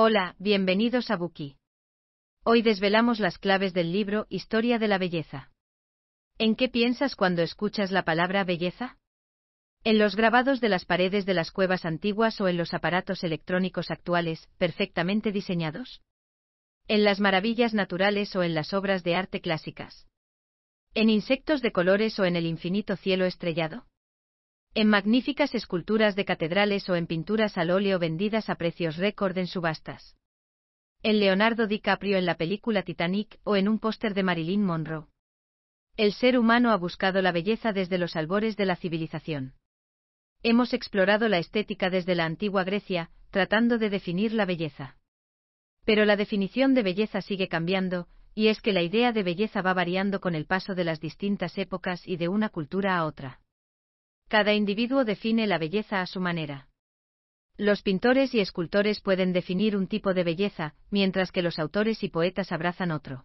Hola, bienvenidos a Buki. Hoy desvelamos las claves del libro Historia de la Belleza. ¿En qué piensas cuando escuchas la palabra belleza? ¿En los grabados de las paredes de las cuevas antiguas o en los aparatos electrónicos actuales, perfectamente diseñados? ¿En las maravillas naturales o en las obras de arte clásicas? ¿En insectos de colores o en el infinito cielo estrellado? ¿En magníficas esculturas de catedrales o en pinturas al óleo vendidas a precios récord en subastas? ¿En Leonardo DiCaprio en la película Titanic o en un póster de Marilyn Monroe? El ser humano ha buscado la belleza desde los albores de la civilización. Hemos explorado la estética desde la antigua Grecia, tratando de definir la belleza. Pero la definición de belleza sigue cambiando, y es que la idea de belleza va variando con el paso de las distintas épocas y de una cultura a otra. Cada individuo define la belleza a su manera. Los pintores y escultores pueden definir un tipo de belleza, mientras que los autores y poetas abrazan otro.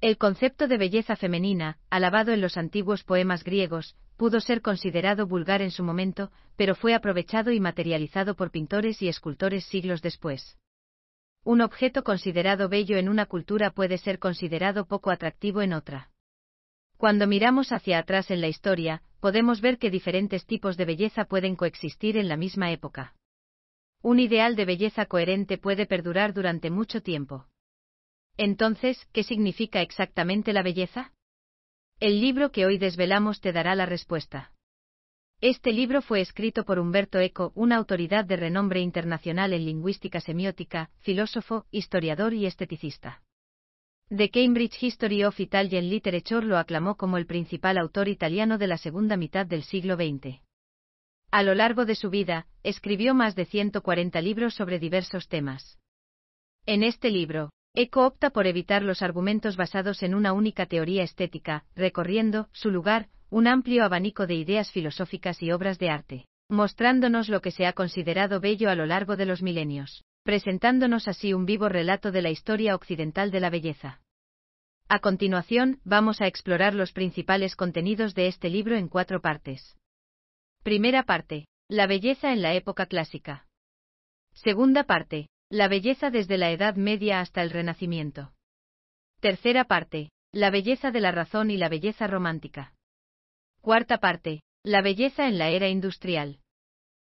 El concepto de belleza femenina, alabado en los antiguos poemas griegos, pudo ser considerado vulgar en su momento, pero fue aprovechado y materializado por pintores y escultores siglos después. Un objeto considerado bello en una cultura puede ser considerado poco atractivo en otra. Cuando miramos hacia atrás en la historia, podemos ver que diferentes tipos de belleza pueden coexistir en la misma época. Un ideal de belleza coherente puede perdurar durante mucho tiempo. Entonces, ¿qué significa exactamente la belleza? El libro que hoy desvelamos te dará la respuesta. Este libro fue escrito por Humberto Eco, una autoridad de renombre internacional en lingüística semiótica, filósofo, historiador y esteticista. The Cambridge History of Italian Literature lo aclamó como el principal autor italiano de la segunda mitad del siglo XX. A lo largo de su vida, escribió más de 140 libros sobre diversos temas. En este libro, Eco opta por evitar los argumentos basados en una única teoría estética, recorriendo, su lugar, un amplio abanico de ideas filosóficas y obras de arte, mostrándonos lo que se ha considerado bello a lo largo de los milenios, presentándonos así un vivo relato de la historia occidental de la belleza. A continuación, vamos a explorar los principales contenidos de este libro en cuatro partes. Primera parte. La belleza en la época clásica. Segunda parte. La belleza desde la Edad Media hasta el Renacimiento. Tercera parte. La belleza de la razón y la belleza romántica. Cuarta parte. La belleza en la era industrial.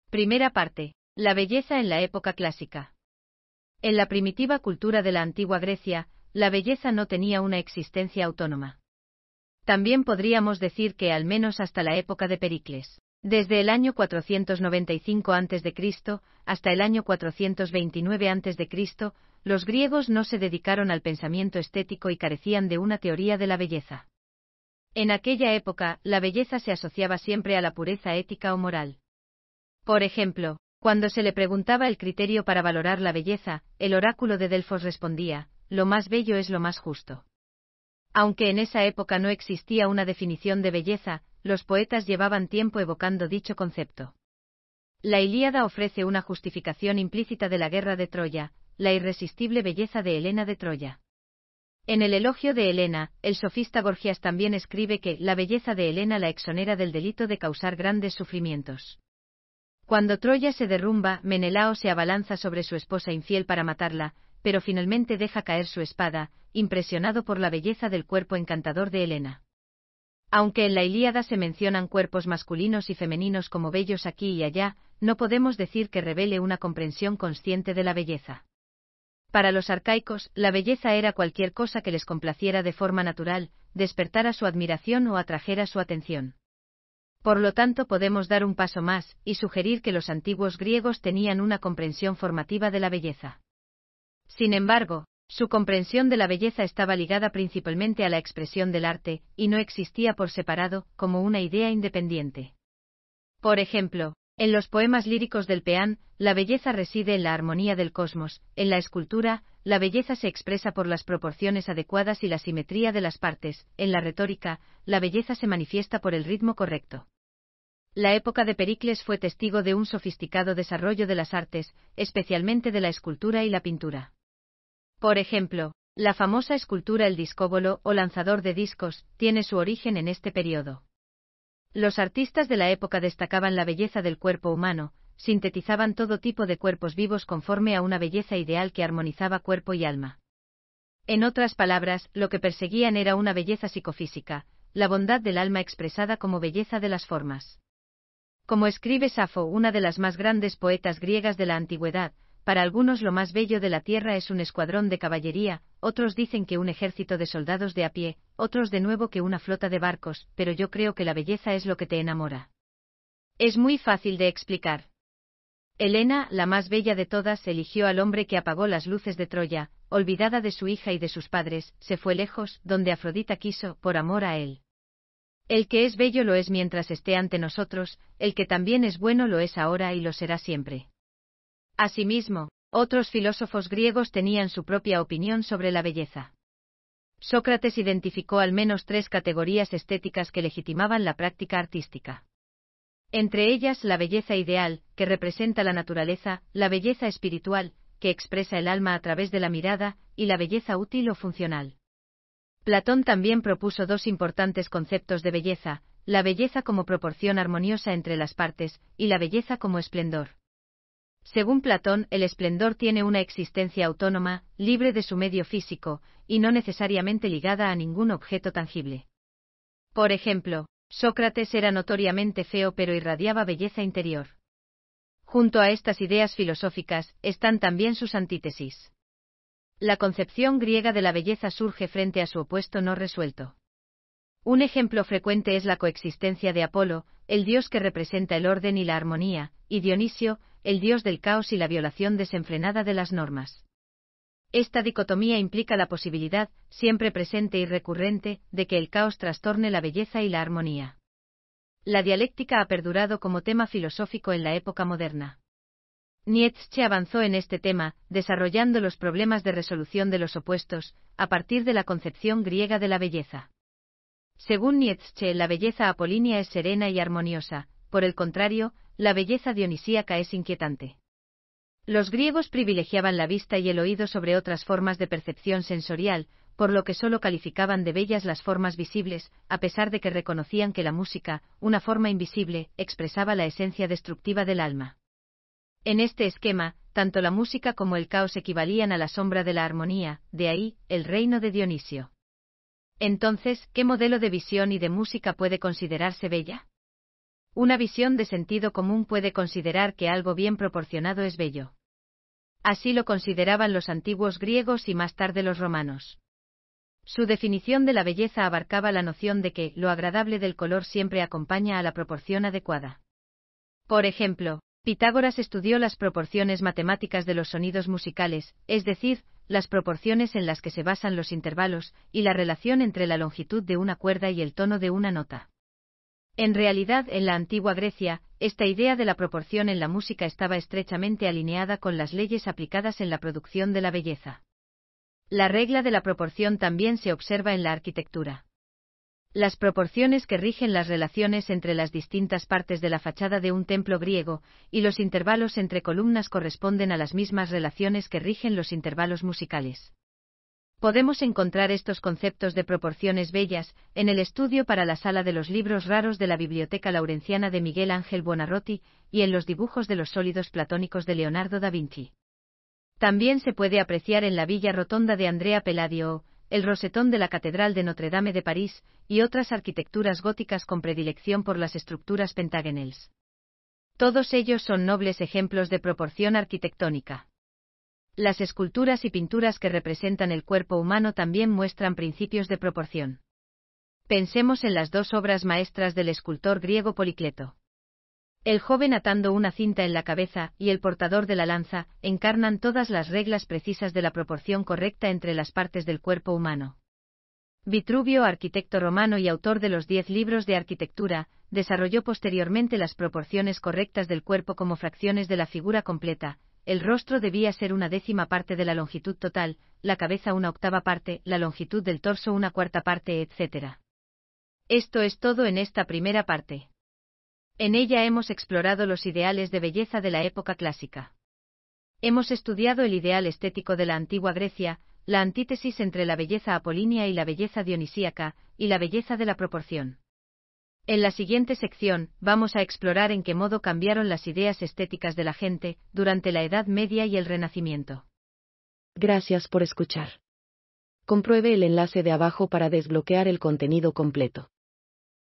Primera parte. La belleza en la época clásica. En la primitiva cultura de la antigua Grecia, la belleza no tenía una existencia autónoma. También podríamos decir que al menos hasta la época de Pericles, desde el año 495 a.C. hasta el año 429 a.C., los griegos no se dedicaron al pensamiento estético y carecían de una teoría de la belleza. En aquella época, la belleza se asociaba siempre a la pureza ética o moral. Por ejemplo, cuando se le preguntaba el criterio para valorar la belleza, el oráculo de Delfos respondía, lo más bello es lo más justo. Aunque en esa época no existía una definición de belleza, los poetas llevaban tiempo evocando dicho concepto. La Ilíada ofrece una justificación implícita de la guerra de Troya, la irresistible belleza de Helena de Troya. En el elogio de Helena, el sofista Gorgias también escribe que la belleza de Helena la exonera del delito de causar grandes sufrimientos. Cuando Troya se derrumba, Menelao se abalanza sobre su esposa infiel para matarla, pero finalmente deja caer su espada, impresionado por la belleza del cuerpo encantador de Helena. Aunque en la Ilíada se mencionan cuerpos masculinos y femeninos como bellos aquí y allá, no podemos decir que revele una comprensión consciente de la belleza. Para los arcaicos, la belleza era cualquier cosa que les complaciera de forma natural, despertara su admiración o atrajera su atención. Por lo tanto, podemos dar un paso más, y sugerir que los antiguos griegos tenían una comprensión formativa de la belleza. Sin embargo, su comprensión de la belleza estaba ligada principalmente a la expresión del arte, y no existía por separado, como una idea independiente. Por ejemplo, en los poemas líricos del peán, la belleza reside en la armonía del cosmos, en la escultura, la belleza se expresa por las proporciones adecuadas y la simetría de las partes, en la retórica, la belleza se manifiesta por el ritmo correcto. La época de Pericles fue testigo de un sofisticado desarrollo de las artes, especialmente de la escultura y la pintura. Por ejemplo, la famosa escultura El discóbolo o lanzador de discos tiene su origen en este periodo. Los artistas de la época destacaban la belleza del cuerpo humano, sintetizaban todo tipo de cuerpos vivos conforme a una belleza ideal que armonizaba cuerpo y alma. En otras palabras, lo que perseguían era una belleza psicofísica, la bondad del alma expresada como belleza de las formas. Como escribe Safo, una de las más grandes poetas griegas de la antigüedad, para algunos lo más bello de la tierra es un escuadrón de caballería, otros dicen que un ejército de soldados de a pie, otros de nuevo que una flota de barcos, pero yo creo que la belleza es lo que te enamora. Es muy fácil de explicar. Helena, la más bella de todas, eligió al hombre que apagó las luces de Troya, olvidada de su hija y de sus padres, se fue lejos, donde Afrodita quiso, por amor a él. El que es bello lo es mientras esté ante nosotros, el que también es bueno lo es ahora y lo será siempre. Asimismo, otros filósofos griegos tenían su propia opinión sobre la belleza. Sócrates identificó al menos tres categorías estéticas que legitimaban la práctica artística. Entre ellas la belleza ideal, que representa la naturaleza, la belleza espiritual, que expresa el alma a través de la mirada, y la belleza útil o funcional. Platón también propuso dos importantes conceptos de belleza, la belleza como proporción armoniosa entre las partes, y la belleza como esplendor. Según Platón, el esplendor tiene una existencia autónoma, libre de su medio físico, y no necesariamente ligada a ningún objeto tangible. Por ejemplo, Sócrates era notoriamente feo pero irradiaba belleza interior. Junto a estas ideas filosóficas, están también sus antítesis. La concepción griega de la belleza surge frente a su opuesto no resuelto. Un ejemplo frecuente es la coexistencia de Apolo, el dios que representa el orden y la armonía, y Dionisio, el dios del caos y la violación desenfrenada de las normas. Esta dicotomía implica la posibilidad, siempre presente y recurrente, de que el caos trastorne la belleza y la armonía. La dialéctica ha perdurado como tema filosófico en la época moderna. Nietzsche avanzó en este tema, desarrollando los problemas de resolución de los opuestos, a partir de la concepción griega de la belleza. Según Nietzsche, la belleza apolínea es serena y armoniosa, por el contrario, la belleza dionisíaca es inquietante. Los griegos privilegiaban la vista y el oído sobre otras formas de percepción sensorial, por lo que solo calificaban de bellas las formas visibles, a pesar de que reconocían que la música, una forma invisible, expresaba la esencia destructiva del alma. En este esquema, tanto la música como el caos equivalían a la sombra de la armonía, de ahí, el reino de Dionisio. Entonces, ¿qué modelo de visión y de música puede considerarse bella? Una visión de sentido común puede considerar que algo bien proporcionado es bello. Así lo consideraban los antiguos griegos y más tarde los romanos. Su definición de la belleza abarcaba la noción de que lo agradable del color siempre acompaña a la proporción adecuada. Por ejemplo, Pitágoras estudió las proporciones matemáticas de los sonidos musicales, es decir, las proporciones en las que se basan los intervalos, y la relación entre la longitud de una cuerda y el tono de una nota. En realidad, en la antigua Grecia, esta idea de la proporción en la música estaba estrechamente alineada con las leyes aplicadas en la producción de la belleza. La regla de la proporción también se observa en la arquitectura. Las proporciones que rigen las relaciones entre las distintas partes de la fachada de un templo griego, y los intervalos entre columnas corresponden a las mismas relaciones que rigen los intervalos musicales. Podemos encontrar estos conceptos de proporciones bellas en el estudio para la sala de los libros raros de la Biblioteca Laurenciana de Miguel Ángel Buonarroti y en los dibujos de los sólidos platónicos de Leonardo da Vinci. También se puede apreciar en la Villa Rotonda de Andrea Palladio, el rosetón de la Catedral de Notre Dame de París y otras arquitecturas góticas con predilección por las estructuras pentagonales. Todos ellos son nobles ejemplos de proporción arquitectónica. Las esculturas y pinturas que representan el cuerpo humano también muestran principios de proporción. Pensemos en las dos obras maestras del escultor griego Policleto. El joven atando una cinta en la cabeza y el portador de la lanza encarnan todas las reglas precisas de la proporción correcta entre las partes del cuerpo humano. Vitruvio, arquitecto romano y autor de los diez libros de arquitectura, desarrolló posteriormente las proporciones correctas del cuerpo como fracciones de la figura completa, el rostro debía ser una décima parte de la longitud total, la cabeza una octava parte, la longitud del torso una cuarta parte, etc. Esto es todo en esta primera parte. En ella hemos explorado los ideales de belleza de la época clásica. Hemos estudiado el ideal estético de la antigua Grecia, la antítesis entre la belleza apolínea y la belleza dionisíaca, y la belleza de la proporción. En la siguiente sección, vamos a explorar en qué modo cambiaron las ideas estéticas de la gente durante la Edad Media y el Renacimiento. Gracias por escuchar. Compruebe el enlace de abajo para desbloquear el contenido completo.